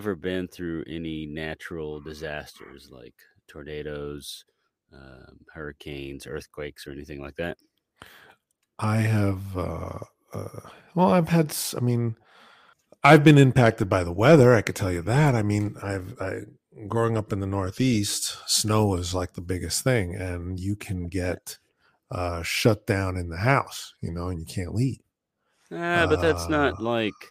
ever been through any natural disasters like tornadoes, um, hurricanes, earthquakes, or anything like that? I have. Uh, uh, well, I've had. I mean, I've been impacted by the weather. I could tell you that. I mean, I've I, growing up in the Northeast, snow is like the biggest thing, and you can get uh, shut down in the house, you know, and you can't leave. Ah, but that's not Uh, like.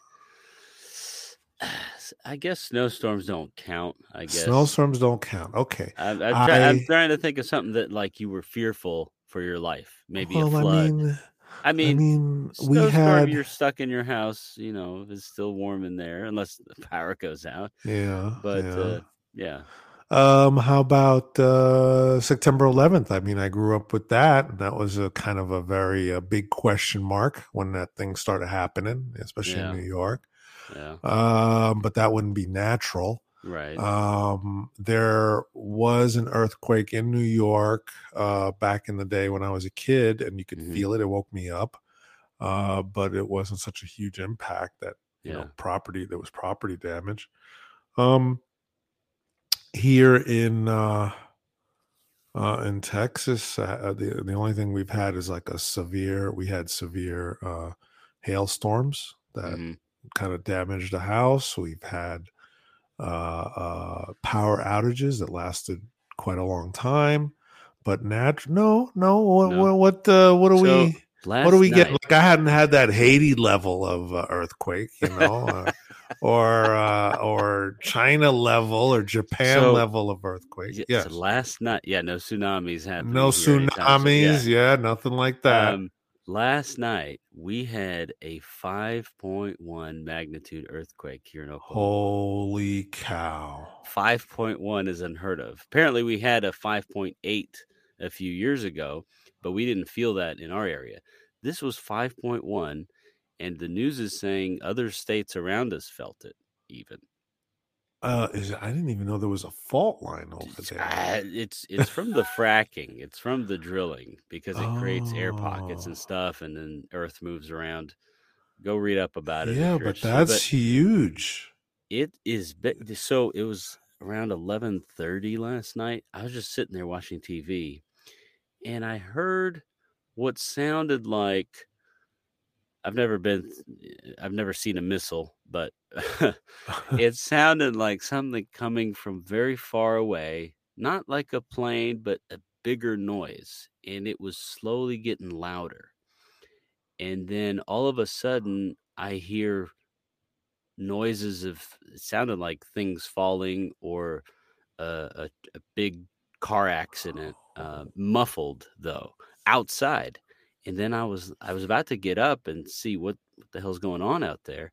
I guess snowstorms don't count. I guess Snowstorms don't count. Okay. I'm, I'm, try, I'm trying to think of something that like you were fearful for your life. Maybe a well, I flood. mean, I I mean, mean, we snowstorm. had You're stuck in your house. You know, it's still warm in there unless the power goes out. yeah, But yeah. uh, yeah, Um, how about uh, September 11th? I mean, I grew up with that. and That was a kind of a very uh, big question mark when that thing started happening, especially Yeah. in New York. Yeah, Um, but that wouldn't be natural. right. Um, there was an earthquake in New York uh, back in the day when I was a kid, and you could Mhm. feel it. It woke me up, uh, but it wasn't such a huge impact that you Yeah. know property there was property damage. Um, here in uh, uh, in Texas, uh, the the only thing we've had is like a severe. We had severe uh, hailstorms that Mhm. Kind of damaged the house. We've had uh, uh, power outages that lasted quite a long time. But nat no, no. What No. what what, uh, what do So, we what do we get? night- Like I hadn't had that Haiti level of uh, earthquake, you know, uh, or uh, or China level or Japan So, level of earthquake. Yeah, Yes, so last night, yeah, no tsunamis happening. no soon. Yeah. tsunamis. Yeah, nothing like that. Um, last night we had a 5.1 magnitude earthquake here in Oklahoma. Holy cow! 5.1 is unheard of. Apparently, we had a 5.8 a few years ago, but we didn't feel that in our area. This was 5.1, and the news is saying other states around us felt it even. Uh, is I didn't even know there was a fault line over there. ah, it's it's from the fracking. It's from the drilling because it creates air pockets Oh. and stuff, and then Earth moves around. Go read up about it. yeah, but that's But huge. it is big. So it was around eleven thirty last night. I was just sitting there watching TV, and I heard what sounded like I've never been, I've never seen a missile, but it sounded like something coming from very far away, not like a plane, but a bigger noise. And it was slowly getting louder. And then all of a sudden, I hear noises of it sounded like things falling or a, a, a big car accident, uh, muffled though, outside. And then I was I was about to get up and see what, what the hell's going on out there.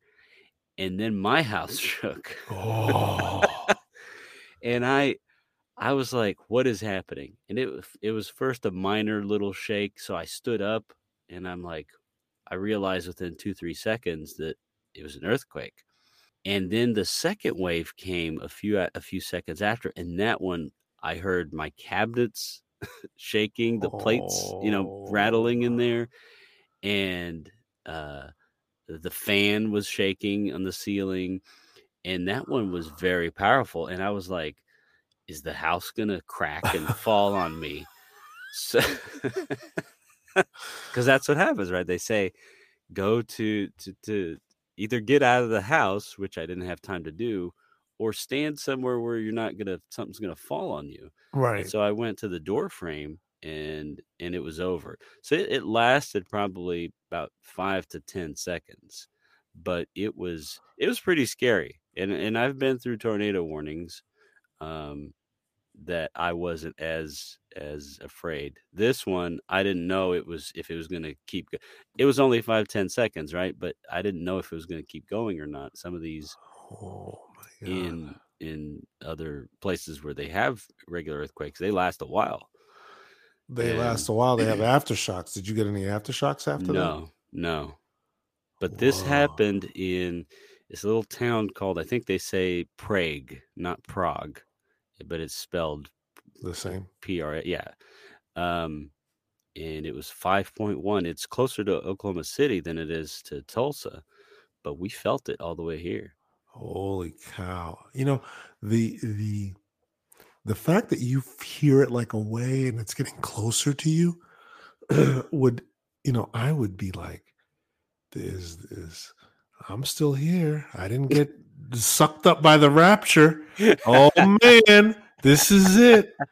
And then my house shook. oh, and I I was like, what is happening? And it was it was first a minor little shake. So I stood up and I'm like, I realized within two, three seconds that it was an earthquake. And then the second wave came a few a few seconds after, and that one I heard my cabinets shaking, the plates, you know, rattling in Oh. there, and uh, the fan was shaking on the ceiling, and that one was very powerful. And I was like, "Is the house gonna crack and fall on me?" So, because that's what happens, right? They say go to to to either get out of the house, which I didn't have time to do, or stand somewhere where you're not gonna something's gonna fall on you. And right. so I went to the door frame and and it was over. So it, it lasted probably about five to ten seconds, but it was it was pretty scary. And and I've been through tornado warnings um, that I wasn't as as afraid. This one I didn't know it was if it was going to keep. go- It was only five ten seconds, right? But I didn't know if it was going to keep going or not. Some of these Oh in in other places where they have regular earthquakes, they last a while. They and- last a while. They have aftershocks. Did you get any aftershocks after that? no, no. But this happened in this little town called I think they say Prague, not Prague, but it's spelled The same. P R. Yeah. Um, and it was five point one. It's closer to Oklahoma City than it is to Tulsa, but we felt it all the way here. Holy cow! You know the the the fact that you hear it like a away and it's getting closer to you would you know I would be like, "This is I'm still here. I didn't get sucked up by the rapture. Oh man, this is it."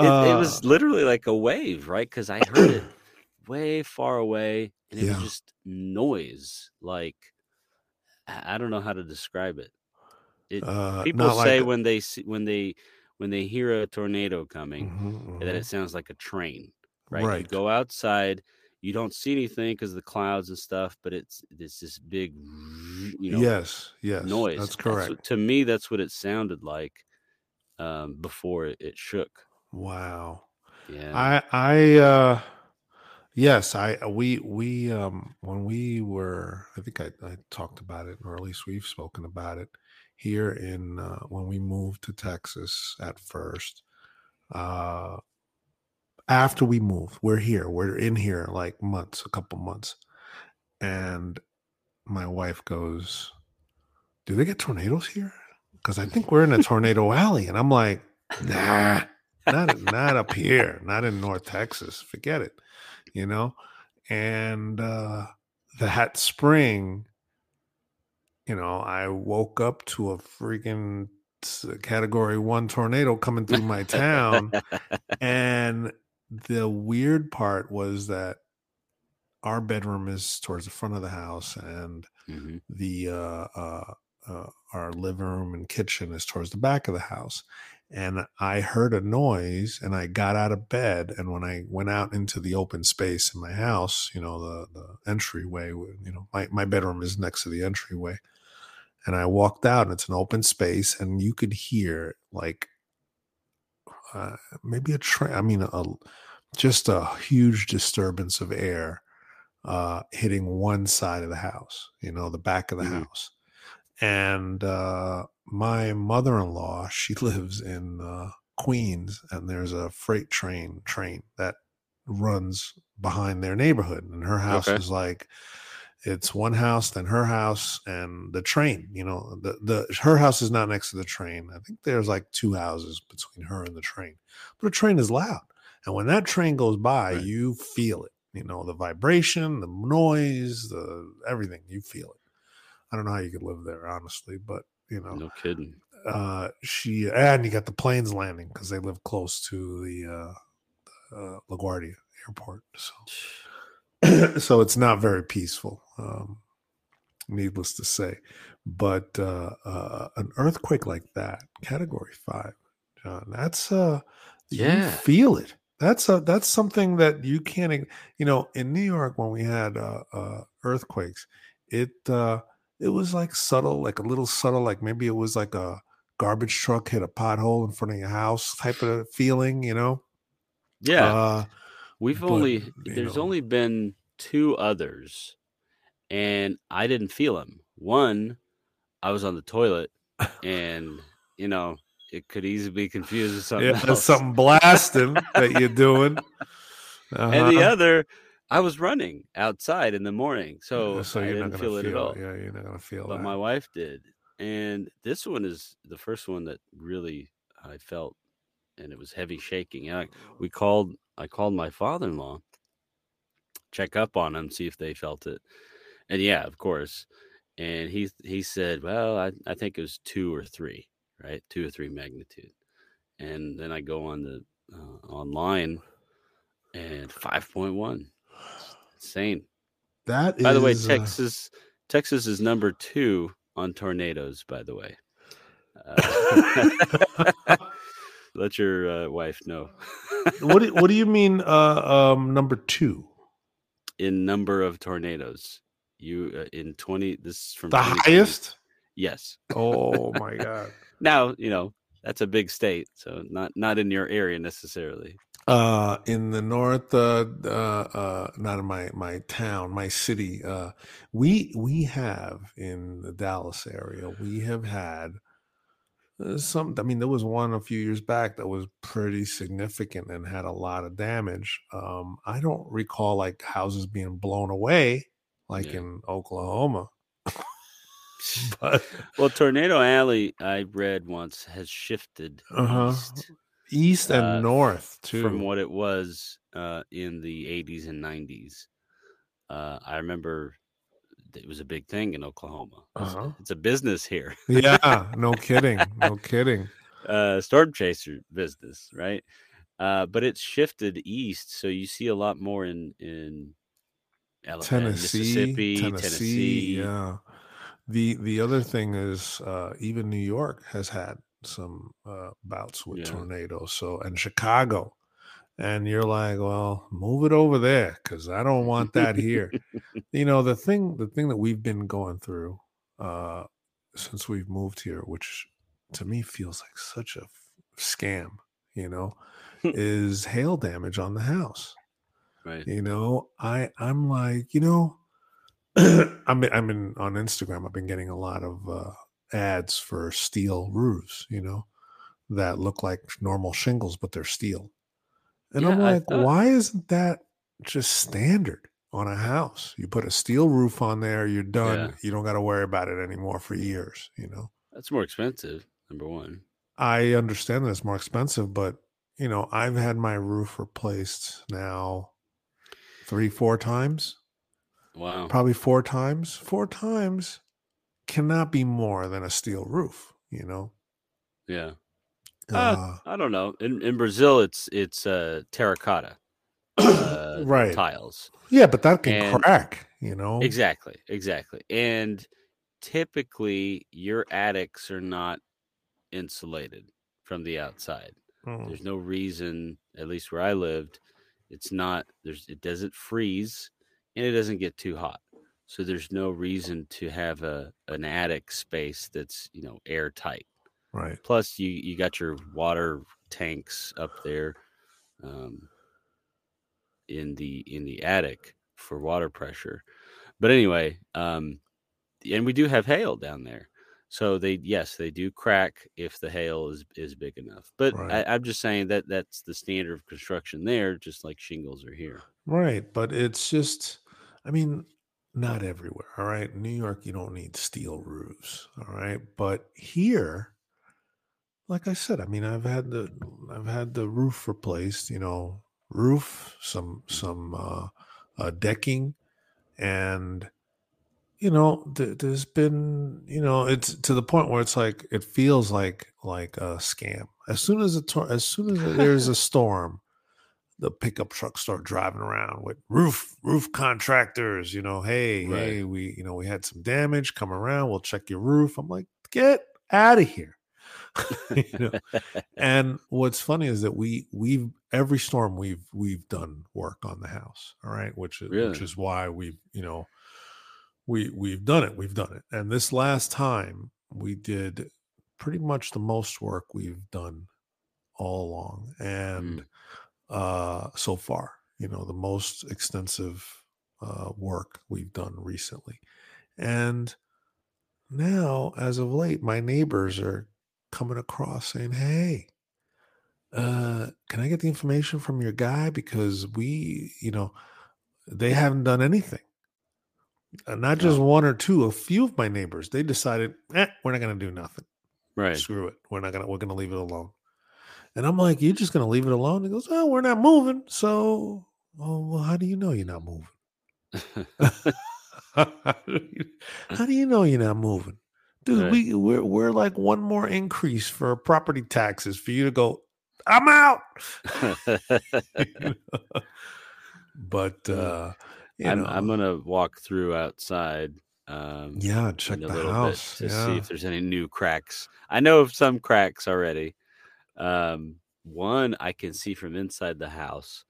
It, Uh, it was literally like a wave, right? Because I heard it way far away, and it Yeah. was just noise. Like I don't know how to describe it. It uh, people like say a- when they see when they when they hear a tornado coming Mhm, that mhm. it sounds like a train, right? Right. You go outside, you don't see anything because of the clouds and stuff, but it's it's this big, you know, yes, yes, noise. That's correct. what- to me, that's what it sounded like um, before it, it shook. wow. Yeah. I I uh yes, I we we um when we were I think I, I talked about it or at least we've spoken about it here in uh when we moved to Texas at first. Uh after we moved, we're here. We're in here like months, a couple months. And my wife goes, Do they get tornadoes here? Because I think we're in a tornado alley. And I'm like, nah, not not up here, not in North Texas. Forget it, you know. And uh, that spring, you know, I woke up to a freaking Category One tornado coming through my town, and the weird part was that our bedroom is towards the front of the house, and Mhm. the uh, uh, uh, our living room and kitchen is towards the back of the house. And I heard a noise, and I got out of bed. And when I went out into the open space in my house, you know, the the entryway, you know, my my bedroom is next to the entryway. And I walked out, and it's an open space, and you could hear like uh, maybe a train. I mean, a just a huge disturbance of air uh, hitting one side of the house, you know, the back of the Mhm. house. And uh, my mother in law, she lives in uh, Queens, and there's a freight train train that runs behind their neighborhood, and her house Okay. is like it's one house, then her house, and the train. You know, the the her house is not next to the train. I think there's like two houses between her and the train, but the train is loud, and when that train goes by, Right. you feel it. You know, the vibration, the noise, the everything. You feel it. I don't know how you could live there, honestly, but you know, No kidding. uh she and you got the planes landing because they live close to the uh, uh LaGuardia airport so so it's not very peaceful um needless to say but uh, uh an earthquake like that category 5 Jon that's uh you Yeah. feel it that's a that's something that you can't you know in New York when we had uh, uh earthquakes it uh it was like subtle like a little subtle like maybe it was like a garbage truck hit a pothole in front of your house type of feeling you know Yeah. uh We've but, only there's know. only been two others, and I didn't feel them. One, I was on the toilet, and you know it could easily be confused with something yeah else. something blasting that you're doing and the Uh-huh. other, I was running outside in the morning, so, so I didn't feel it feel at all. yeah you're not gonna feel that But that my wife did, and this one is the first one that really I felt, and it was heavy shaking. And I, we called. I called my father-in-law, check up on him, see if they felt it, and yeah, of course. And he he said, "Well, I, I think it was two or three, right? Two or three magnitude." And then I go on the uh, online, and five point one, insane. That By the way, uh, Texas Texas is number two on tornadoes. By the way, uh, let your uh, wife know what do, what do you mean uh um number two in number of tornadoes. You uh, in twenty. This is from the highest Yes. oh my god Now you know that's a big state, so not not in your area necessarily. Uh in the north uh uh uh not in my my town my city uh we we have in the dallas area we have had some i mean there was one a few years back that was pretty significant and had a lot of damage um i don't recall like houses being blown away like Yeah. in oklahoma but Well, Tornado Alley, I read once, has shifted Uh-huh. East and Uh, north too. from what it was uh, in the 80s and 90s. Uh, I remember it was a big thing in Oklahoma. It's, Uh-huh. it's a business here, yeah, no kidding, no kidding. uh, storm chaser business, right? Uh, but it's shifted east, so you see a lot more in in Ala- uh, Tennessee, Mississippi, Tennessee, Tennessee. yeah. The the other thing is uh, even New York has had some uh, bouts with Yeah. tornadoes. So and Chicago, and you're like, well, move it over there because I don't want that here. you know the thing the thing that we've been going through uh, since we've moved here, which to me feels like such a f- scam. You know, is hail damage on the house Right. you know i i'm like you know i'm i'm in on instagram i've been getting a lot of uh ads for steel roofs you know that look like normal shingles but they're steel and i'm like thought- why isn't that just standard on a house you put a steel roof on there you're done Yeah. you don't got to worry about it anymore for years you know That's more expensive. Number one. I understand that it's more expensive, but you know, I've had my roof replaced now three, four times, Wow. probably four times. Four times cannot be more than a steel roof, you know. Yeah. Uh, Uh, I don't know. In in Brazil, it's it's uh, terracotta uh, right. tiles. Yeah, but that can and- crack, you know. Exactly, exactly. And typically, your attics are not insulated from the outside. Mm, There's no reason, at least where I lived, it's not. There's it doesn't freeze and it doesn't get too hot. So there's no reason to have a an attic space that's you know airtight. right. Plus, you you got your water tanks up there, um, in the in the attic for water pressure. But anyway, um, and we do have hail down there, so they yes they do crack if the hail is is big enough. But Right. I, I'm just saying that that's the standard of construction there, just like shingles are here. Right. But it's just, I mean, not everywhere. All right. New York, you don't need steel roofs. All right. But here, like I said, I mean, I've had the, I've had the roof replaced, you know, roof, some, some, uh, uh decking and, you know, th- there's been, you know, it's to the point where it's like, it feels like, like a scam. As soon as a, tor- as soon as there's a storm, the pickup trucks start driving around with roof roof contractors you know hey Right. hey we you know we had some damage come around we'll check your roof. I'm like get out of here. You know? And what's funny is that we we've every storm we've we've done work on the house all right which is which is why we've you know we we've done it we've done it. And this last time we did pretty much the most work we've done all along. And hmm. Uh so far you know the most extensive uh work we've done recently. And now as of late my neighbors are coming across saying hey uh can i get the information from your guy? Because we you know they haven't done anything. Uh, not just one or two a few of my neighbors they decided eh, we're not going to do nothing. Right. screw it. We're not going to we're going to leave it alone and i'm like you're just going to leave it alone? He goes oh we're not moving. So oh well how do you know you're not moving? How do you know you're not moving? Dude Right. we we're, we're like one more increase for property taxes for you to go i'm out but uh you I'm know, I'm gonna walk through outside. Um, yeah check the house. to yeah. see if there's any new cracks. I know of some cracks already. Um, one I can see from inside the house,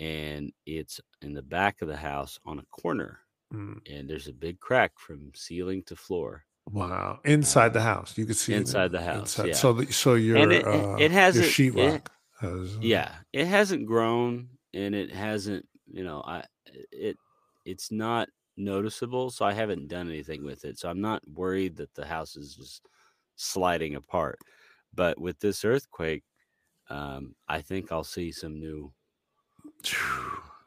and it's in the back of the house on a corner, Mm, and there's a big crack from ceiling to floor. wow inside the house you can see Inside the house, yeah. so the, so your And it- uh, it has sheetrock has uh, Yeah, it hasn't grown, and it hasn't. You know, I it it's not noticeable, so I haven't done anything with it. So I'm not worried that the house is just sliding apart. But with this earthquake, um, I think I'll see some new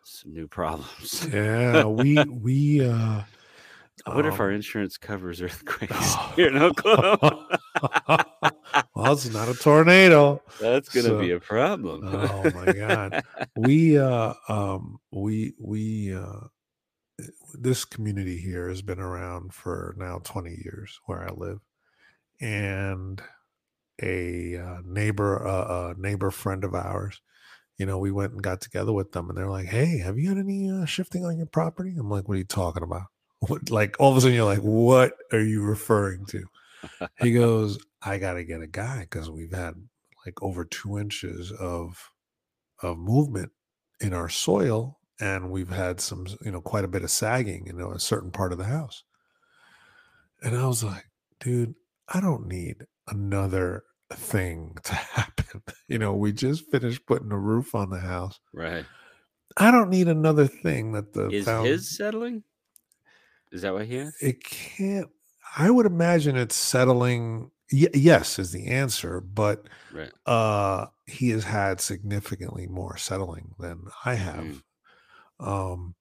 some new problems. yeah we we uh I wonder if our Um, insurance covers earthquakes here in Oklahoma. well, it's not a tornado. That's gonna So- be a problem. Oh my god. We uh um we we uh this community here has been around for now 20 years where I live. And a uh, neighbor uh, a neighbor friend of ours, you know, we went and got together with them and they're like, "Hey, have you had any uh, shifting on your property?" I'm like, "What are you talking about?" What, like all of a sudden you're like, "What are you referring to?" he goes, I got to get a guy because we've had like over two inches of of movement in our soil, and we've had some, you know, quite a bit of sagging in a certain part of the house. And I was like, dude, I don't need another thing to happen. You know, we just finished putting a roof on the house. right. I don't need another thing that the Is his settling? Is that what he has? it can't i would imagine it's settling y- yes is the answer but Right. uh he has had significantly more settling than i have Mm. um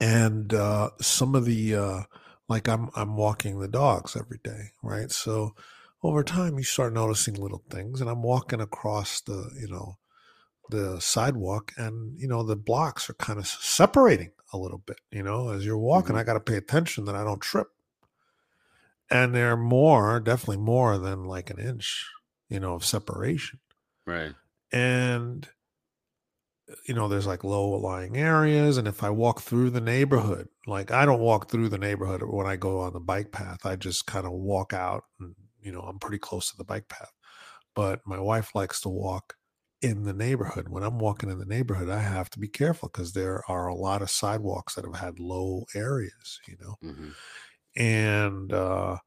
and uh some of the uh like i'm i'm walking the dogs every day right so over time you start noticing little things and i'm walking across the you know the sidewalk and you know the blocks are kind of separating a little bit you know as you're walking Mhm. i got to pay attention that i don't trip and they're more definitely more than like an inch you know of separation Right. and you know there's like low lying areas and if i walk through the neighborhood like i don't walk through the neighborhood when i go on the bike path i just kind of walk out and you know i'm pretty close to the bike path but my wife likes to walk in the neighborhood. When i'm walking in the neighborhood i have to be careful because there are a lot of sidewalks that have had low areas you know? Hmm and uh,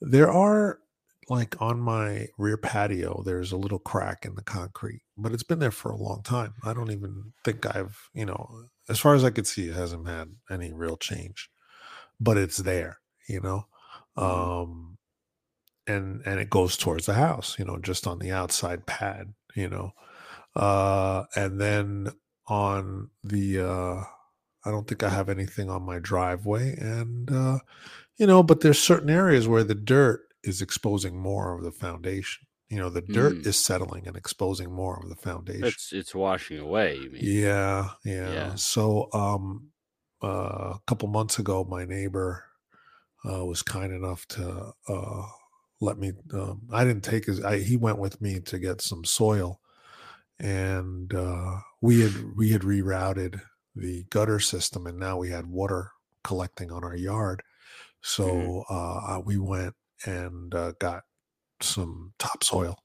there are like on my rear patio there's a little crack in the concrete but it's been there for a long time. I don't even think i've you know as far as i could see it hasn't had any real change but it's there you know? Mhm. um and and it goes towards the house you know just on the outside pad you know uh and then on the uh i don't think i have anything on my driveway and uh you know but there's certain areas where the dirt is exposing more of the foundation you know the dirt Mm. is settling and exposing more of the foundation It's it's washing away. You mean? yeah, yeah. Yeah. So, um, uh, a couple months ago, my neighbor uh, was kind enough to uh, let me. Um, I didn't take his. I, he went with me to get some soil, and uh, we had we had rerouted the gutter system, and now we had water collecting on our yard. So uh, we went and uh, got some topsoil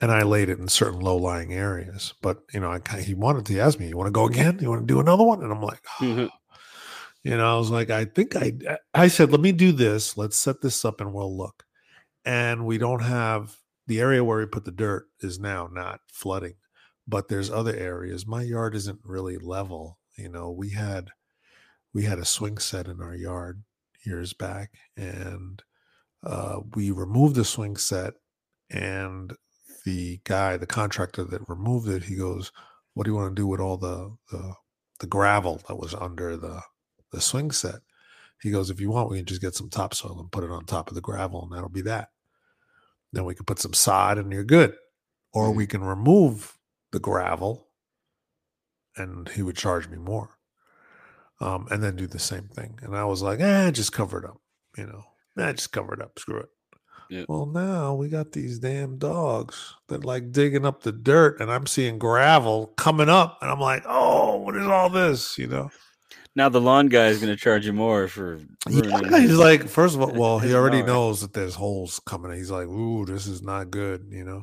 and I laid it in certain low lying areas. But you know, I he wanted to ask me, "You want to go again? You want to do another one?" And I'm like, Mhm. you know, I was like, I think I I said, let me do this. Let's set this up and we'll look. And we don't have the area where we put the dirt is now not flooding, but there's other areas. My yard isn't really level. You know, we had we had a swing set in our yard years back, and uh, we removed the swing set, and the guy, the contractor that removed it, he goes, "What do you want to do with all the the, the gravel that was under the the swing set?" He goes, "If you want, we can just get some topsoil and put it on top of the gravel, and that'll be that. Then we can put some sod, and you're good. Or we can remove the gravel, and he would charge me more, um, and then do the same thing. And I was like, "Eh, just cover it up, you know." Nah, just cover it up. Screw it. Yeah. Well, now we got these damn dogs that like digging up the dirt, and I'm seeing gravel coming up, and I'm like, oh, what is all this? You know? Now the lawn guy is going to charge you more for. Yeah, he's like, first of all, well, he already knows that there's holes coming. He's like, ooh, this is not good, you know.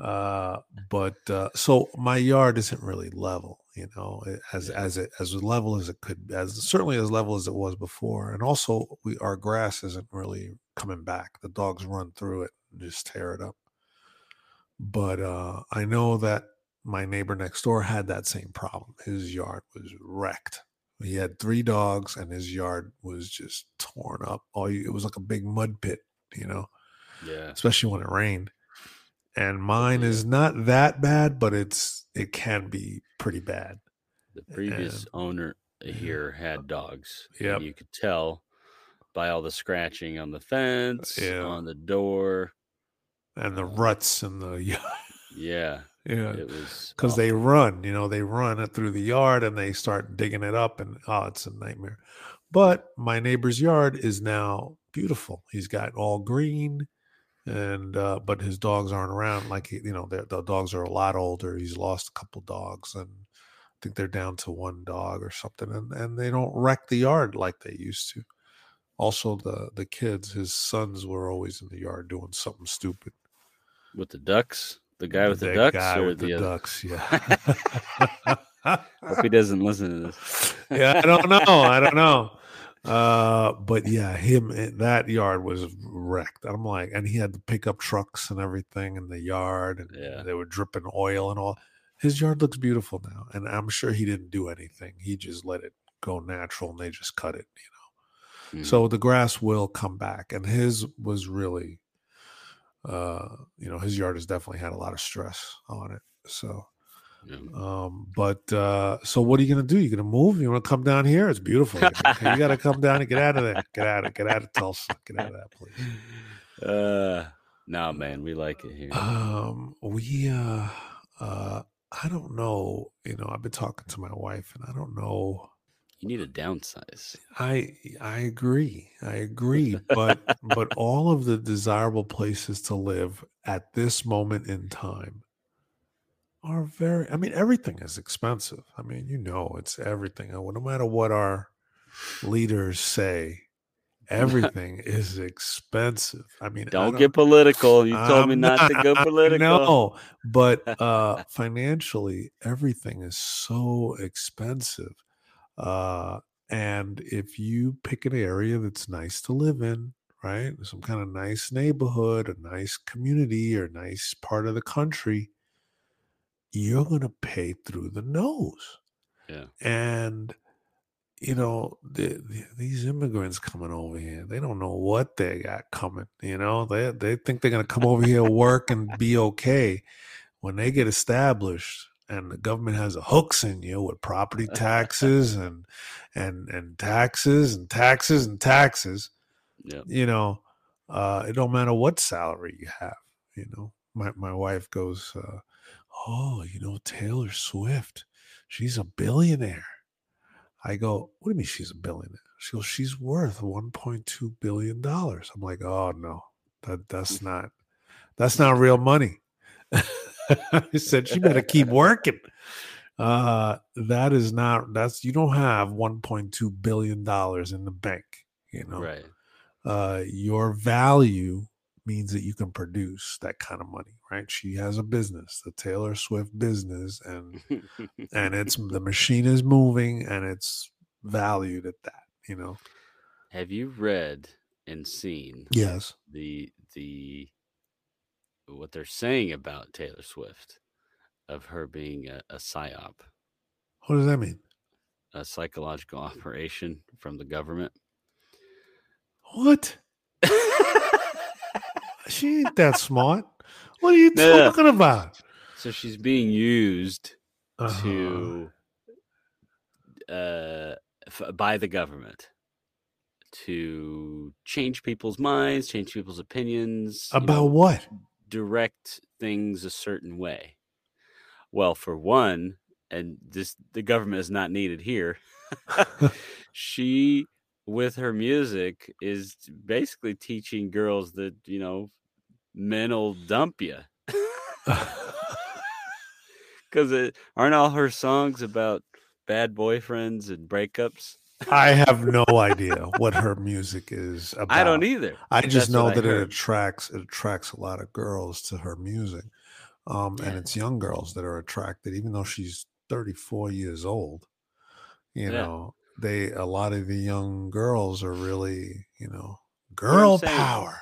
uh, but uh, so my yard isn't really level, you know, as as it as level as it could, as certainly as level as it was before, and also we our grass isn't really coming back. The dogs run through it and just tear it up. But uh, I know that my neighbor next door had that same problem. His yard was wrecked. He had three dogs, and his yard was just torn up. All you, it was like a big mud pit, you know yeah. especially when it rained. And mine Yeah. is not that bad, but it's it can be pretty bad. The previous owner here had dogs. Yeah. You could tell by all the scratching on the fence, Yeah. on the door. and the uh, ruts and the yeah, Yeah, yeah. because they run, you know, they run it through the yard and they start digging it up, and oh, it's a nightmare. But my neighbor's yard is now beautiful. He's got all green, and uh, but his dogs aren't around. Like he- you know, the, the dogs are a lot older. He's lost a couple dogs, and I think they're down to one dog or something. And and they don't wreck the yard like they used to. Also, the the kids, his sons, were always in the yard doing something stupid. with the ducks. The guy with the That ducks guy or with the, the other? ducks, yeah. Hope he doesn't listen to this. yeah, I don't know. I don't know. Uh, but yeah, him eh, that yard was wrecked. I'm like, and he had the pickup trucks and everything in the yard, and Yeah. they were dripping oil and all. His yard looks beautiful now, and I'm sure he didn't do anything. He just let it go natural, and they just cut it. You know, Mhm. so the grass will come back, and his was really, uh, you know, his yard has definitely had a lot of stress on it. So. Yeah. Um, but uh, so what are you gonna do? You gonna move? You want to come down here? It's beautiful. you gotta come down and get out of there. Get out of get out of Tulsa. Get out of that place. Uh, no, man, we like it here. Um, we uh, uh, I don't know. You know, I've been talking to my wife, and I don't know. You need a downsize. I I agree. I agree. But but all of the desirable places to live at this moment in time are very I mean everything is expensive. I mean, you know, it's everything. No matter what our leaders say, everything is expensive. I mean, I Don't get political. You told me I'm not, to go political. know, but uh, financially, everything is so expensive. Uh, and if you pick an area that's nice to live in, right, some kind of nice neighborhood, a nice community, or nice part of the country, you're going to pay through the nose. Yeah. And you know, the, the, these immigrants coming over here, they don't know what they got coming. You know, they they think they're gonna come over here, work, and be okay. When they get established, and the government has a hooks in you with property taxes and and and taxes and taxes and taxes, Yeah. you know, uh, it don't matter what salary you have. You know, my my wife goes, uh, "Oh, you know, Taylor Swift, she's a billionaire." I go, "What do you mean she's a billionaire?" She goes, "She's worth 1.2 billion dollars." I'm like, "Oh no, that that's not that's not real money." I said, "She better keep working." Uh, that is not that's you don't have 1.2 billion dollars in the bank. You know, Right. uh, your value means that you can produce that kind of money, right? She has a business, the Taylor Swift business, and and it's the machine is moving and it's valued at that, you know. Have you read and seen Yes. the the what they're saying about Taylor Swift of her being a, a psyop, What does that mean? a psychological operation from the government? What? She ain't that smart. What are you Yeah. talking about? so she's being used Uh-huh. to uh f- by the government to change people's minds, change people's opinions you about know, what? Direct things a certain way. Well, for one, and this the government is not needed here. she with her music is basically teaching girls that, you know, men will dump you. Because uh, aren't all her songs about bad boyfriends and breakups? I have no idea what her music is about. I don't either. I just know that it attracts it attracts a lot of girls to her music, um, and it's young girls that are attracted, even though she's 34 years old. You Yeah. know, they a lot of the young girls are really, you know, girl saying- power.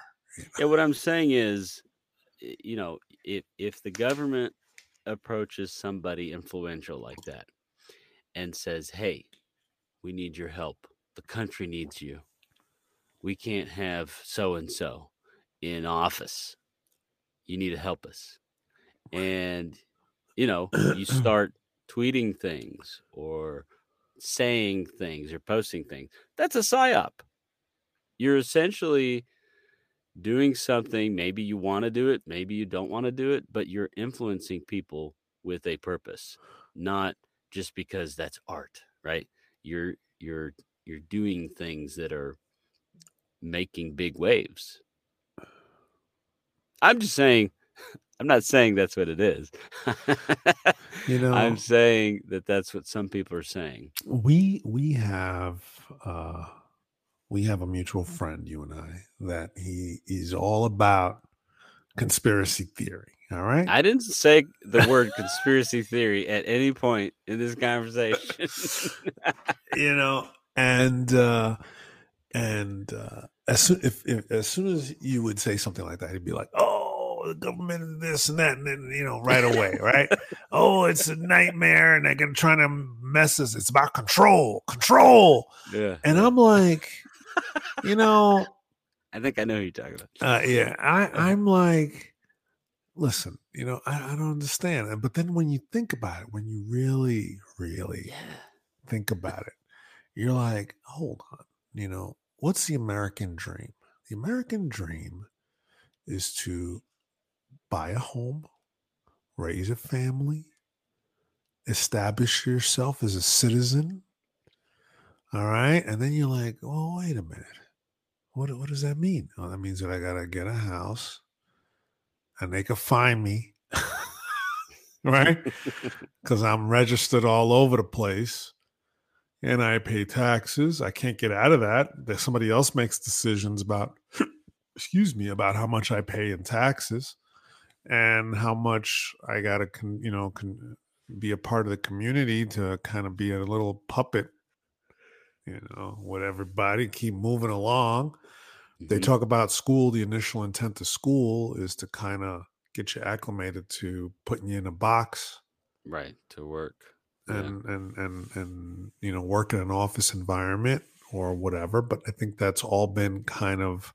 Yeah, what I'm saying is, you know, if if the government approaches somebody influential like that and says, "Hey, we need your help. The country needs you. We can't have so and so in office. You need to help us." And you know, you start tweeting things or saying things or posting things. That's a psyop. You're essentially doing something. Maybe you want to do it, maybe you don't want to do it, but you're influencing people with a purpose, not just because that's art, right? You're you're you're doing things that are making big waves. I'm just saying I'm not saying that's what it is. You know, I'm saying that that's what some people are saying. we we have uh we have a mutual friend, you and I, that he is all about conspiracy theory. All right. I didn't say the word conspiracy theory at any point in this conversation. you know, and uh and uh as soon if, if as soon as you would say something like that, he'd be like, "Oh, the government is this and that," and then you know, right away, right? oh, it's a nightmare, and they're gonna try to mess us. It's about control, control, yeah. and I'm like, you know, I think I know who you're talking about. uh, yeah, I I'm like, listen, you know, I, I don't understand, but then when you think about it, when you really, really Yeah. think about it, you're like, hold on, you know, what's the American dream? The American dream is to buy a home, raise a family, establish yourself as a citizen. All right. And then you're like, oh, wait a minute. What, what does that mean? Oh, that means that I got to get a house and they can find me. right? Because I'm registered all over the place and I pay taxes. I can't get out of that. There's somebody else makes decisions about, excuse me, about how much I pay in taxes and how much I got to, con, you know, con, be a part of the community to kind of be a little puppet, you know, what everybody, keep moving along. They Mhm. talk about school. The initial intent of school is to kind of get you acclimated to putting you in a box right to work. Yeah. and and and and you know work in an office environment or whatever but i think that's all been kind of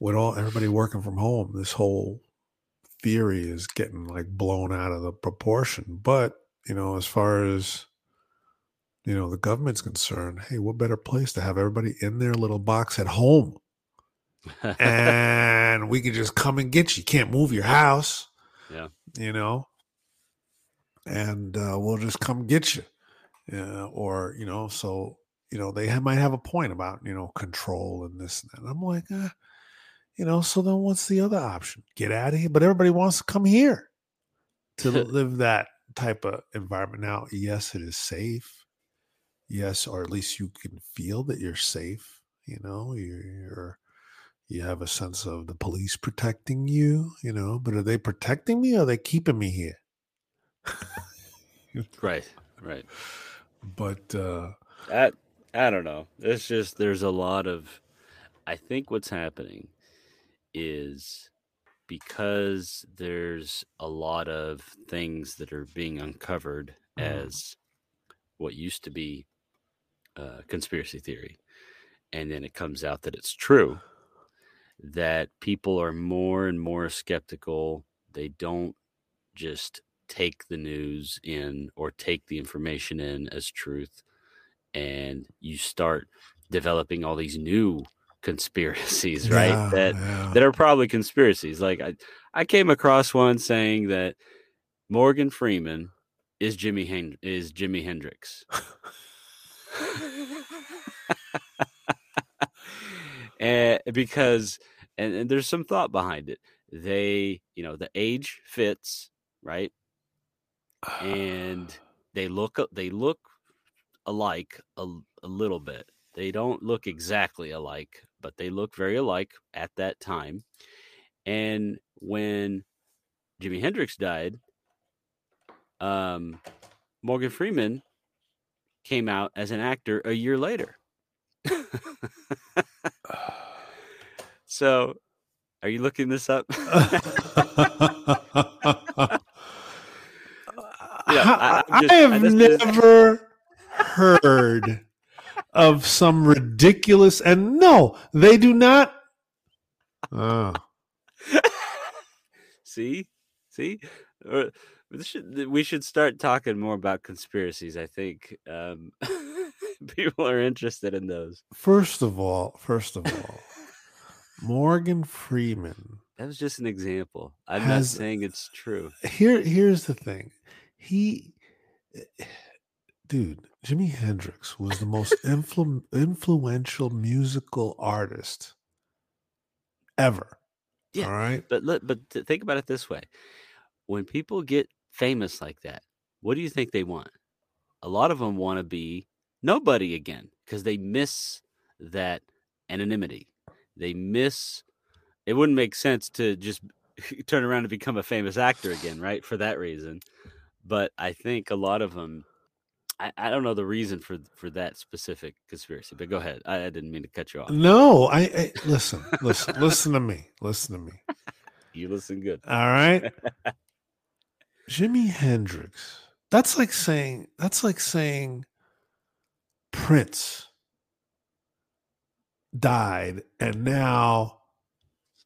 with all everybody working from home this whole theory is getting like blown out of the proportion but you know as far as you know the government's concerned hey what better place to have everybody in their little box at home and we can just come and get you. Can't move your house. Yeah. You know, and uh, we'll just come get you. Uh, or, you know, so, you know, they have, might have a point about, you know, control and this and that. And I'm like, uh, you know, so then what's the other option? Get out of here. But everybody wants to come here to live that type of environment. Now, yes, it is safe. Yes, or at least you can feel that you're safe. You know, you're, you're you have a sense of the police protecting you, you know, but are they protecting me or are they keeping me here? right. Right. But uh I I don't know. It's just there's a lot of I think what's happening is because there's a lot of things that are being uncovered Mhm. as what used to be uh, conspiracy theory, and then it comes out that it's true. That people are more and more skeptical. They don't just take the news in or take the information in as truth and you start developing all these new conspiracies right yeah, that yeah. that are probably conspiracies like i i came across one saying that morgan freeman is jimi Hen- is jimi hendrix and because and, and there's some thought behind it. They you know the age fits right? And they look they look alike a, a little bit. They don't look exactly alike but they look very alike at that time. And when jimi hendrix died um morgan freeman came out as an actor a year later. So are you looking this up? Yeah, I- just- I have I- never heard of some ridiculous and no, they do not. Oh, see? See should, we should start talking more about conspiracies. I think um, people are interested in those. First of all, first of all, Morgan Freeman. That was just an example. I'm Has- not saying it's true. Here, here's the thing. He, dude, Jimi Hendrix was the most influ- influential musical artist ever. Yeah. All right. But look, but think about it this way: when people get famous like that, what do you think they want? A lot of them want to be nobody again because they miss that anonymity. They miss. It wouldn't make sense to just turn around and become a famous actor again, right? For that reason. But I think a lot of them. I, I don't know the reason for for that specific conspiracy, but go ahead. I, I didn't mean to cut you off. No, I, I listen, listen, listen to me. Listen to me. You listen good. All right. Jimi Hendrix. That's like saying that's like saying Prince died and now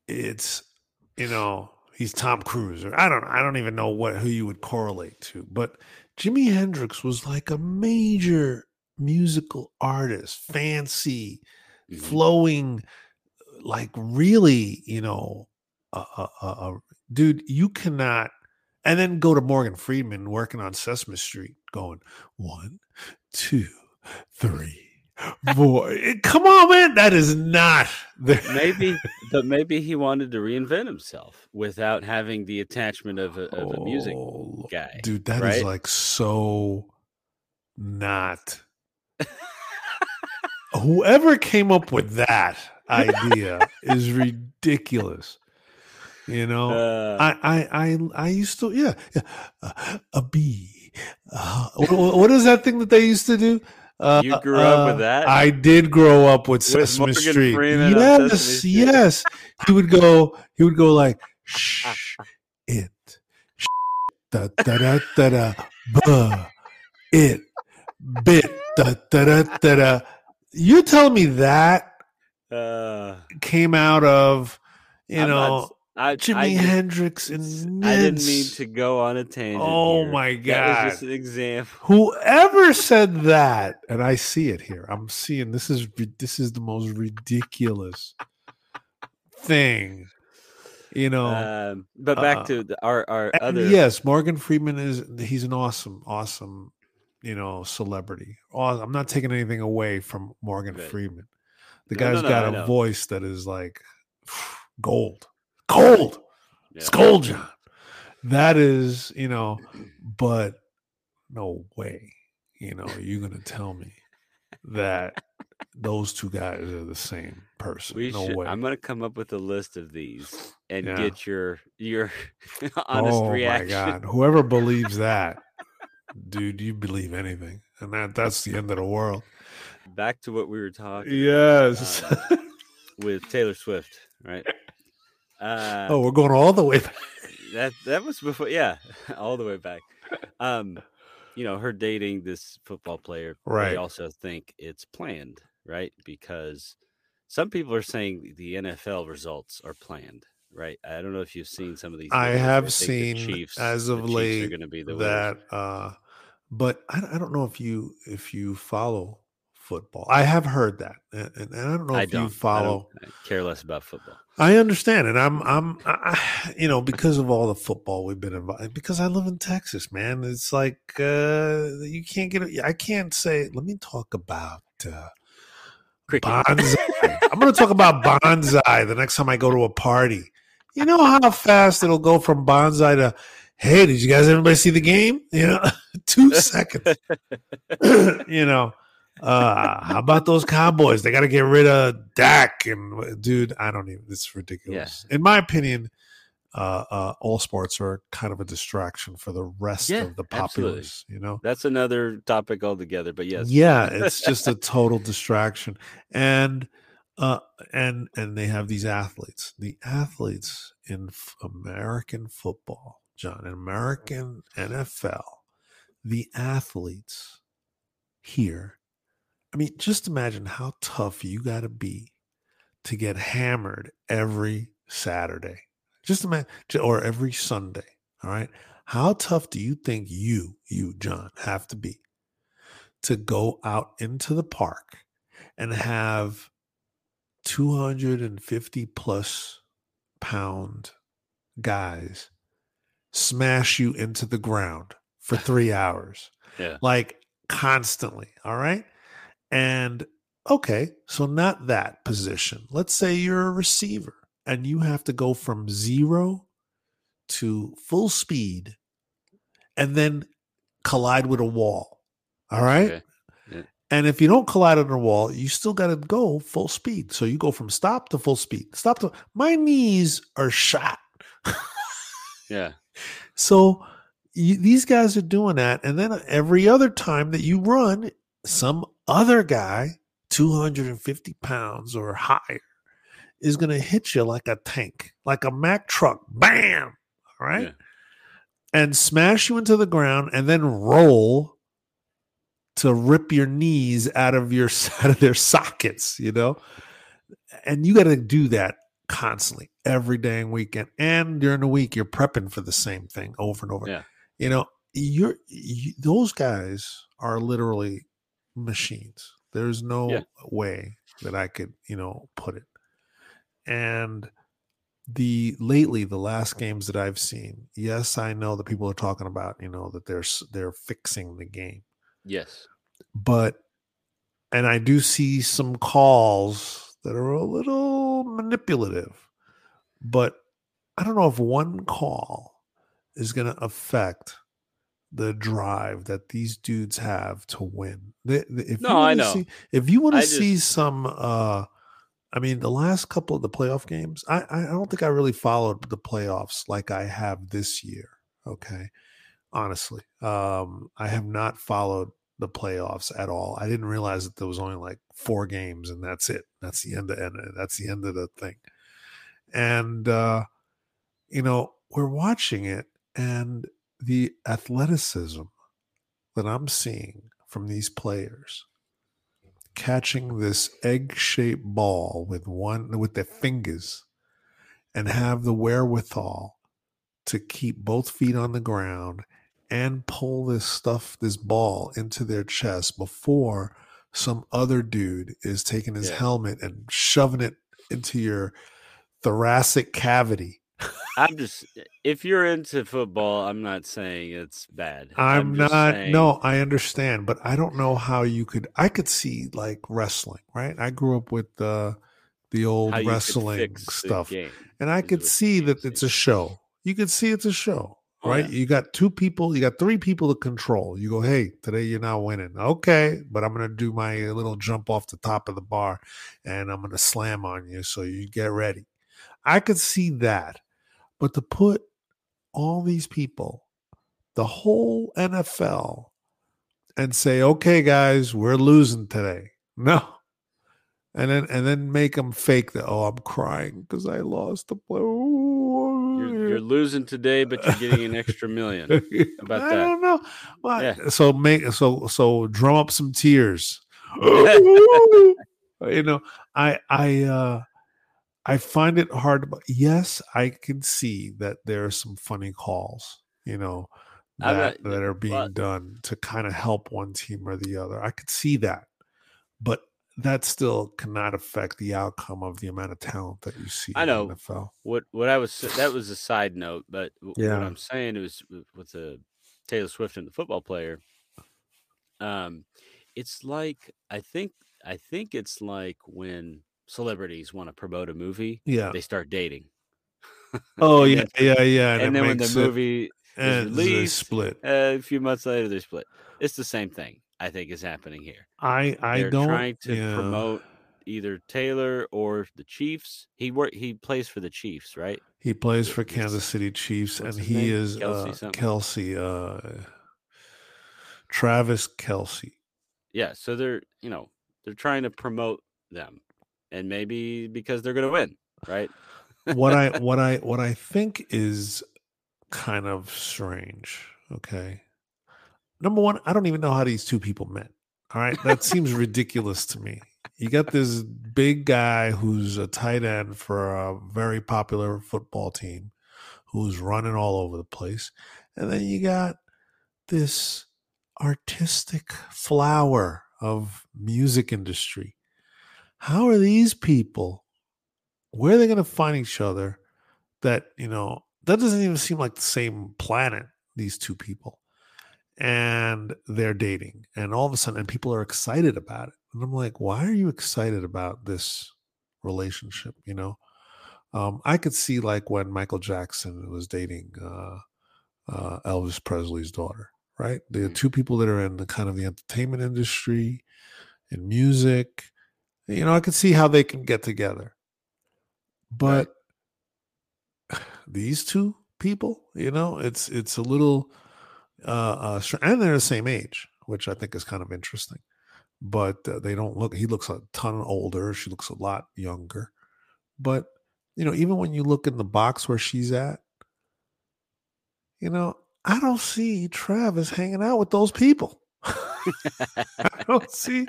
it's you know he's Tom Cruise or I don't I don't even know what who you would correlate to but Jimi Hendrix was like a major musical artist fancy Mhm. flowing like really you know uh, uh, uh, uh, dude you cannot and then go to Morgan Freeman working on sesame street going one two three four Eh, come on man that is not the maybe but maybe he wanted to reinvent himself without having the attachment of a, of a music Oh, guy dude that is right? like so not whoever came up with that idea is ridiculous you know Uh, I, I, I, I used to, yeah, yeah. Uh, a bee. Uh, what, what is that thing that they used to do? Uh, You grew up with uh, that? I did grow up with With Sesame Morgan Street. Freeman yes, Sesame yes. He would go. He would go like, shh, it, shh, da da da da da, buh, it, bit, da da da da da. You tell me that uh, came out of, you I'm know, I, Jimi I, Hendrix and I didn't mean to go on a tangent. Oh here. my That God. was just an example. Whoever said that, and I see it here. I'm seeing this is this is the most ridiculous thing. You know, Um, but back uh, to the, our our other. yes, Morgan Freeman is he's an awesome, awesome, you know, celebrity. I'm not taking anything away from Morgan Right. Freeman. The No, guy's no, no, got a voice that is like gold, gold. It's cold, Jon. That is, you know, but no way, you know, you're gonna tell me that those two guys are the same person. We no should, way. I'm gonna come up with a list of these and Yeah. get your your honest oh reaction. Oh my god. Whoever believes that, dude, you believe anything. And that that's the end of the world. Back to what we were talking Yes. Uh, with Taylor Swift, right? Uh, oh, we're going all the way back. that that was before, yeah, all the way back. Um, you know, her dating this football player. Right. They also think it's planned, right? Because some people are saying the NFL results are planned, right? I don't know if you've seen some of these. I have the seen Chiefs, as of Chiefs are late going to be the that winners. uh but I, I don't know if you if you follow football. I have heard that. And, and I don't know I if don't you I don't- follow I care less about football. I understand, and I'm, I'm, I, you know, because of all the football we've been involved. Because I live in Texas, man. It's like uh, you can't get. I can't say. Let me talk about uh, Cricket. bonsai. I'm going to talk about bonsai the next time I go to a party. You know how fast it'll go from bonsai to, hey, did you guys everybody see the game? You know, two seconds. you know, uh, how about those Cowboys? They got to get rid of Dak and dude. I don't even. It's ridiculous. In my opinion, uh, uh, all sports are kind of a distraction for the rest Yeah, of the absolutely. populace. You know. That's another topic altogether. But yes, Yeah, it's just a total distraction. And uh and and they have these athletes. The athletes in f- American football, Jon, in American NFL, the athletes here. I mean, just imagine how tough you got to be to get hammered every Saturday. Just imagine or every Sunday, all right? How tough do you think you, you, Jon, have to be to go out into the park and have 250 plus pound guys smash you into the ground for three hours? Yeah. Like constantly. All right. And okay, so not that position. Let's say you're a receiver and you have to go from zero to full speed and then collide with a wall. All right. Okay. Yeah. And if you don't collide on a wall, you still got to go full speed. So you go from stop to full speed. Stop to my knees are shot. Yeah. So you, these guys are doing that. And then every other time that you run, some other guy, 250 pounds or higher, is going to hit you like a tank, like a Mack truck. Bam. All right. Yeah. And smash you into the ground and then roll to rip your knees out of your out of their sockets, you know? And you got to do that constantly every day and weekend. And during the week, you're prepping for the same thing over and over. Yeah. You know, you're you, those guys are literally machines. There's no Yeah. way that I could, you know, put it. And the lately the last games that I've seen, yes, I know that people are talking about, you know, that they're they're fixing the game Yes. but and I do see some calls that are a little manipulative, but I don't know if one call is going to affect the drive that these dudes have to win. They- they- if No, you I know. See, if you want to see just- some, uh, I mean, the last couple of the playoff games, I, I I don't think I really followed the playoffs like I have this year. Okay, honestly, um, I have not followed the playoffs at all. I didn't realize that there was only like four games and that's it. That's the end of and that's the end of the thing. And uh, you know, we're watching it and the athleticism that I'm seeing from these players catching this egg-shaped ball with one with their fingers and have the wherewithal to keep both feet on the ground and pull this stuff, this ball into their chest before some other dude is taking his Yeah. helmet and shoving it into your thoracic cavity. I'm just eh, if you're into football, I'm not saying it's bad. I'm, just not, saying- no, I understand, but I don't know how you could, I could see like wrestling, right? I grew up with the, the old how wrestling stuff. And I could see that it's a show. You could see it's a show, Oh, right? yeah. You got two people, you got three people to control. You go, hey, today you're not winning. Okay, but I'm going to do my little jump off the top of the bar and I'm going to slam on you. So you get ready. I could see that. But to put all these people, the whole NFL, and say, okay, guys, we're losing today. No. And then and then make them fake that. Oh, I'm crying because I lost the play. You're, you're losing today, but you're getting an extra million. about I that? I don't know. Well, Yeah. So make so so drum up some tears. you know, I I uh I find it hard. But yes, I can see that there are some funny calls. You know. That, not- that are being but- done to kind of help one team or the other. I could see that. But that still cannot affect the outcome of the amount of talent that you see I in know. the NFL. What what I was that was a side note, but Yeah. what I'm saying is with the Taylor Swift and the football player, um, it's like I think I think it's like when celebrities want to promote a movie, Yeah. they start dating. Oh And yeah, yeah, yeah. and, it then when the movie and they released, split. uh, a few months later they split. It's the same thing. I think is happening here. I I They're don't trying to yeah. promote either Taylor or the Chiefs. He work he plays for the Chiefs, right? He plays for Kansas City Chiefs, and what's his he name? is Kelce uh, something? Kelce, uh, Travis Kelce. Yeah, so they're you know they're trying to promote them, and maybe because they're going to win, right? what I what I what I think is kind of strange. Okay, number one, I don't even know how these two people met. All right, that seems ridiculous to me. You got this big guy who's a tight end for a very popular football team, who's running all over the place, and then you got this artistic flower of music industry. How are these people? Where are they going to find each other? That you know that doesn't even seem like the same planet. These two people, and they're dating, and all of a sudden, and people are excited about it. And I'm like, why are you excited about this relationship? You know, um, I could see like when Michael Jackson was dating uh, uh, Elvis Presley's daughter, right? The Mhm. two people that are in the kind of the entertainment industry and music. You know, I could see how they can get together. But these two people, you know, it's it's a little uh, uh and they're the same age, which I think is kind of interesting. But uh, they don't look he looks a ton older, she looks a lot younger. But you know, even when you look in the box where she's at, you know, I don't see Travis hanging out with those people. I don't see,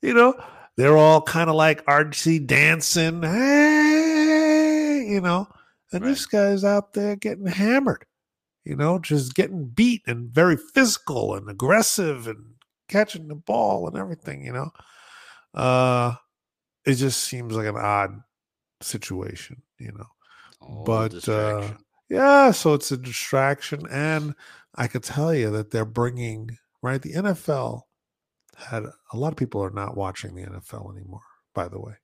you know, they're all kind of like artsy dancing, hey, you know, and Right. this guy's out there getting hammered, you know, just getting beat and very physical and aggressive and catching the ball and everything, you know. Uh it just seems like an odd situation, you know. All but uh yeah, so it's a distraction and I could tell you that they're bringing right the NFL had a lot of people are not watching the NFL anymore, by the way.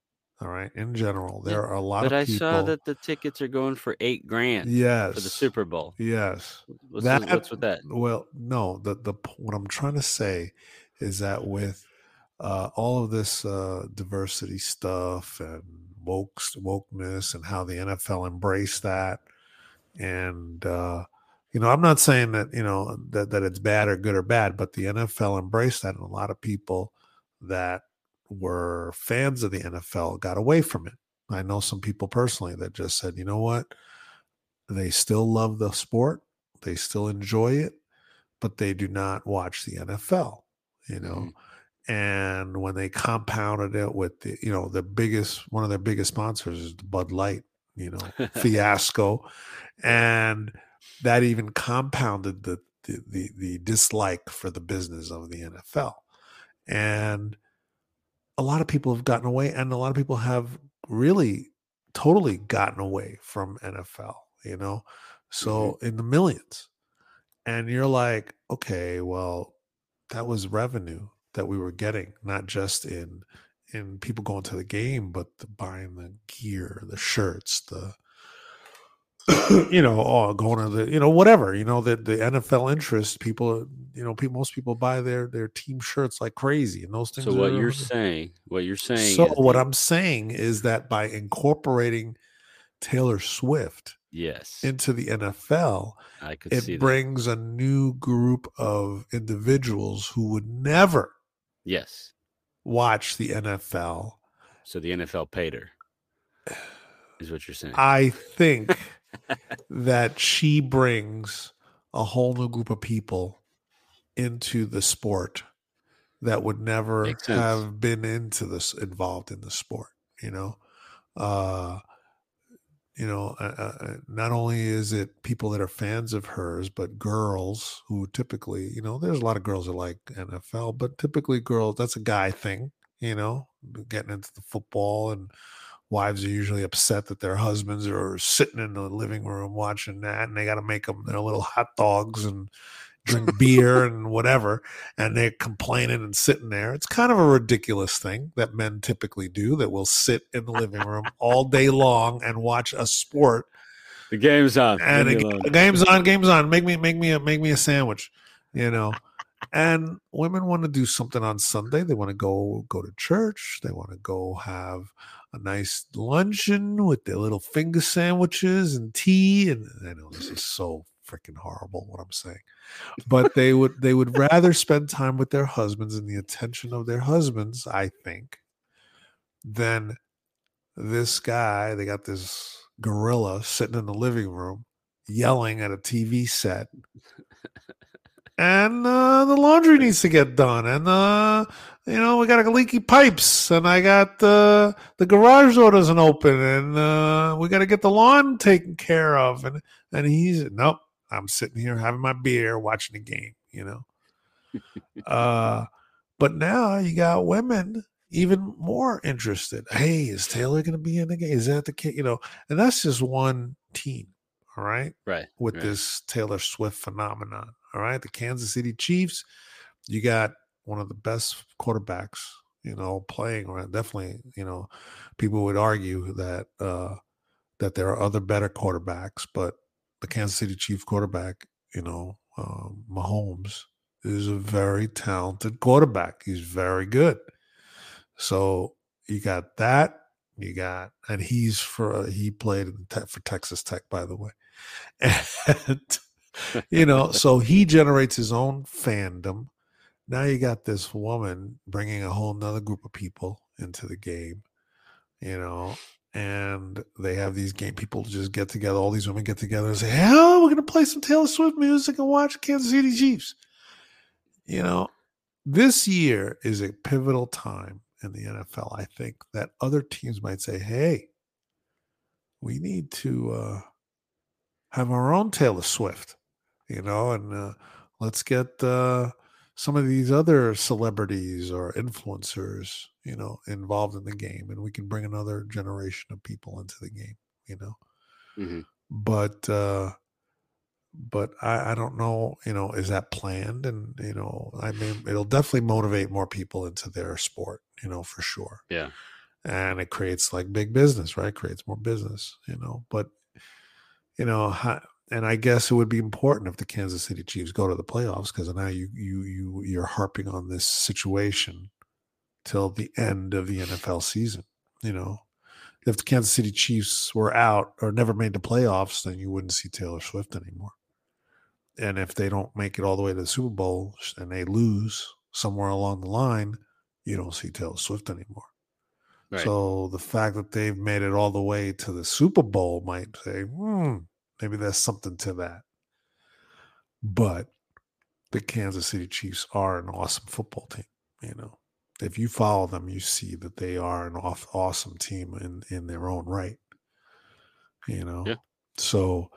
All right. In general, there are a lot but of I people. saw that the tickets are going for eight grand yes. for the Super Bowl. Yes. What's, That- the, what's with that? Well, no, the the what I'm trying to say is that with uh, all of this uh, diversity stuff and woke wokeness and how the NFL embraced that, and uh, you know, I'm not saying that you know that that it's bad or good or bad, but the NFL embraced that, and a lot of people that were fans of the NFL got away from it. I know some people personally that just said, you know what, they still love the sport, they still enjoy it, but they do not watch the NFL, you know. Mhm. And when they compounded it with the, you know, the biggest one of their biggest sponsors is the Bud Light, you know, fiasco. And that even compounded the, the the the dislike for the business of the NFL. And a lot of people have gotten away, and a lot of people have really totally gotten away from NFL, you know. So mm-hmm. in the millions. And you're like, okay, well, that was revenue that we were getting, not just in in people going to the game, but the buying the gear, the shirts, the you know, oh, going to the, you know, whatever, you know, the the NFL interest, people, you know, people, most people buy their their team shirts like crazy, and those things. So what are- you're saying, what you're saying, so what I'm saying is that by incorporating Taylor Swift yes, into the NFL, I could see it that. brings a new group of individuals who would never Yes, watch the NFL. so the NFL paid her, is what you're saying. I think that she brings a whole new group of people into the sport that would never have been into this involved in the sport you know? Uh you know uh, uh, not only is it people that are fans of hers but girls who typically you know there's a lot of girls that like NFL but typically girls that's a guy thing you know getting into the football and wives are usually upset that their husbands are sitting in the living room watching that and they got to make them their little hot dogs and drink beer and whatever and they're complaining and sitting there. It's kind of a ridiculous thing that men typically do that will sit in the living room all day long and watch a sport. The game's on. and the game's on game's on. Make me make me a make me a sandwich you know? And women want to do something on sunday. They want to go go to church. They want to go have a nice luncheon with their little finger sandwiches and tea and i know this is so freaking horrible what i'm saying but they would they would rather spend time with their husbands and the attention of their husbands i think than this guy they got this gorilla sitting in the living room yelling at a tv set. And uh, the laundry needs to get done and uh you know we got leaky pipes and i got uh, the garage door doesn't open and uh we got to get the lawn taken care of and and he's nope I'm sitting here having my beer, watching the game. You know. uh, but now you got women even more interested. Hey, is Taylor going to be in the game? Is that the kid? You know, and that's just one team. All right. Right. With right. this Taylor Swift phenomenon. All right. The Kansas City Chiefs, you got one of the best quarterbacks, you know, playing around. Definitely, you know, people would argue that, uh, that there are other better quarterbacks, but the Kansas City Chief quarterback, you know, um, Mahomes is a very talented quarterback. He's very good. So you got that. You got, and he's for he played for Texas Tech, by the way, and you know, so he generates his own fandom. Now you got this woman bringing a whole nother group of people into the game, you know, and they have these game people just get together. All these women get together and say, "Hell, we're gonna play some Taylor Swift music and watch Kansas City Chiefs." You know, this year is a pivotal time in the NFL. I think that other teams might say, "Hey, we need to uh, have our own Taylor Swift," you know, and uh, let's get uh, some of these other celebrities or influencers, you know, involved in the game, and we can bring another generation of people into the game, you know. Mm-hmm. But uh, but I, I don't know, you know, is that planned? And you know, I mean, it'll definitely motivate more people into their sport, you know, for sure. Yeah. And it creates like big business, right? creates more business, you know. But you know, and I guess it would be important if the Kansas City Chiefs go to the playoffs because now you you you you're harping on this situation till the end of the NFL season. You know, if the Kansas City Chiefs were out or never made the playoffs, then you wouldn't see Taylor Swift anymore and if they don't make it all the way to the Super Bowl and they lose somewhere along the line, you don't see Taylor Swift anymore. Right. So the fact that they've made it all the way to the Super Bowl might say, hmm, maybe there's something to that. But the Kansas City Chiefs are an awesome football team. You know, if you follow them, you see that they are an awesome team in in their own right. You know, yeah. so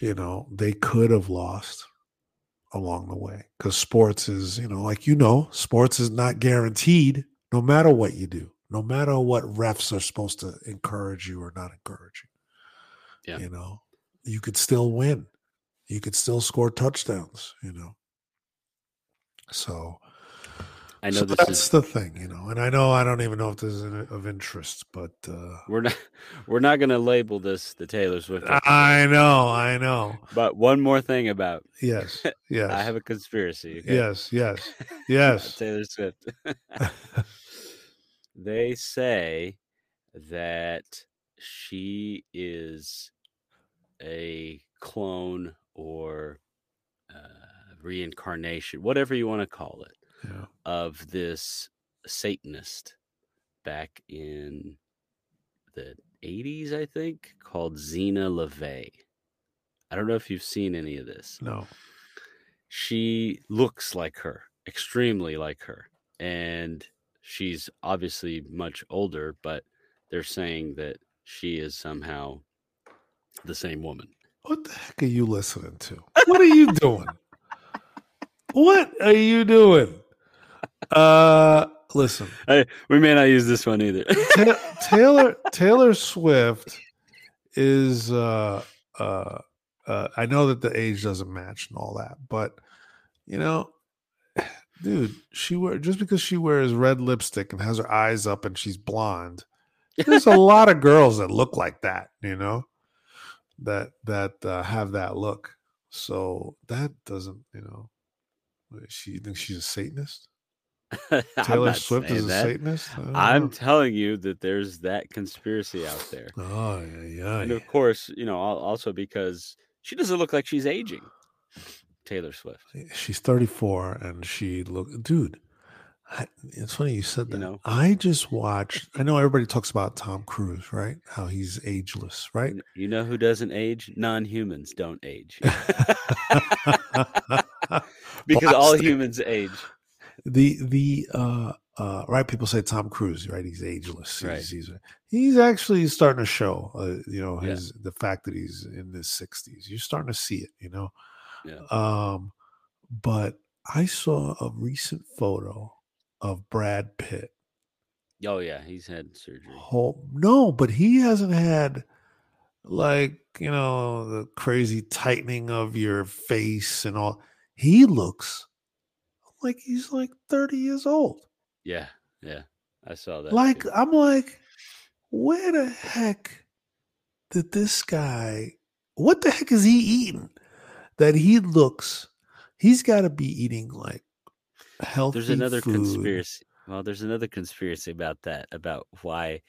you know, they could have lost along the way because sports is, you know, like you know, sports is not guaranteed no matter what you do, no matter what refs are supposed to encourage you or not encourage you. Yeah. You know, you could still win, you could still score touchdowns, you know. So, I know so this that's is the thing, you know, and I know I don't even know if this is of interest, but uh, we're not we're not going to label this the Taylor Swift. I know, I know. But one more thing about yes, yes, I have a conspiracy. Okay? Yes, yes, yes. Taylor Swift. they say that she is a clone or uh, reincarnation, whatever you want to call it yeah. of this Satanist back in the 80s, I think, called Zeena LaVey. I don't know if you've seen any of this. No. She looks like her, extremely like her. And she's obviously much older, but they're saying that she is somehow the same woman. What the heck are you listening to? What are you doing? what are you doing? Uh, listen. I, we may not use this one either. Ta- Taylor Taylor Swift is. Uh, uh, uh, I know that the age doesn't match and all that, but you know, dude, she wear just because she wears red lipstick and has her eyes up and she's blonde. There's a lot of girls that look like that, you know, that that uh, have that look. So that doesn't, you know, she thinks she's a Satanist. Taylor Swift is a that. Satanist. I'm know. telling you that there's that conspiracy out there. Oh yeah, yeah. And of course, you know, also because she doesn't look like she's aging. Taylor Swift. She's 34 and she look, dude. I, it's funny you said that. You know? I just watched. I know everybody talks about Tom Cruise, right? How he's ageless, right? You know who doesn't age? Non-humans don't age. because all humans age the the uh uh, right? People say Tom Cruise, right? He's ageless. He's Right. he's, he's actually starting to show, uh, you know, Yeah. his the fact that he's in his sixties. You're starting to see it, you know. Yeah. Um, but I saw a recent photo of Brad Pitt. Oh yeah, he's had surgery. Oh, no, but he hasn't had like you know the crazy tightening of your face and all. He looks like he's like 30 years old. Yeah, yeah, I saw that. like too. I'm like, where the heck did this guy? What the heck is he eating? That he looks, he's got to be eating like healthy. there's another food. conspiracy. Well, there's another conspiracy about that about why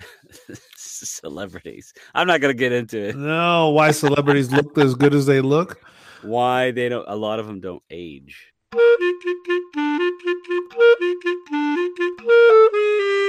celebrities. I'm not gonna get into it. No, why celebrities look as good as they look? Why they don't? A lot of them don't age.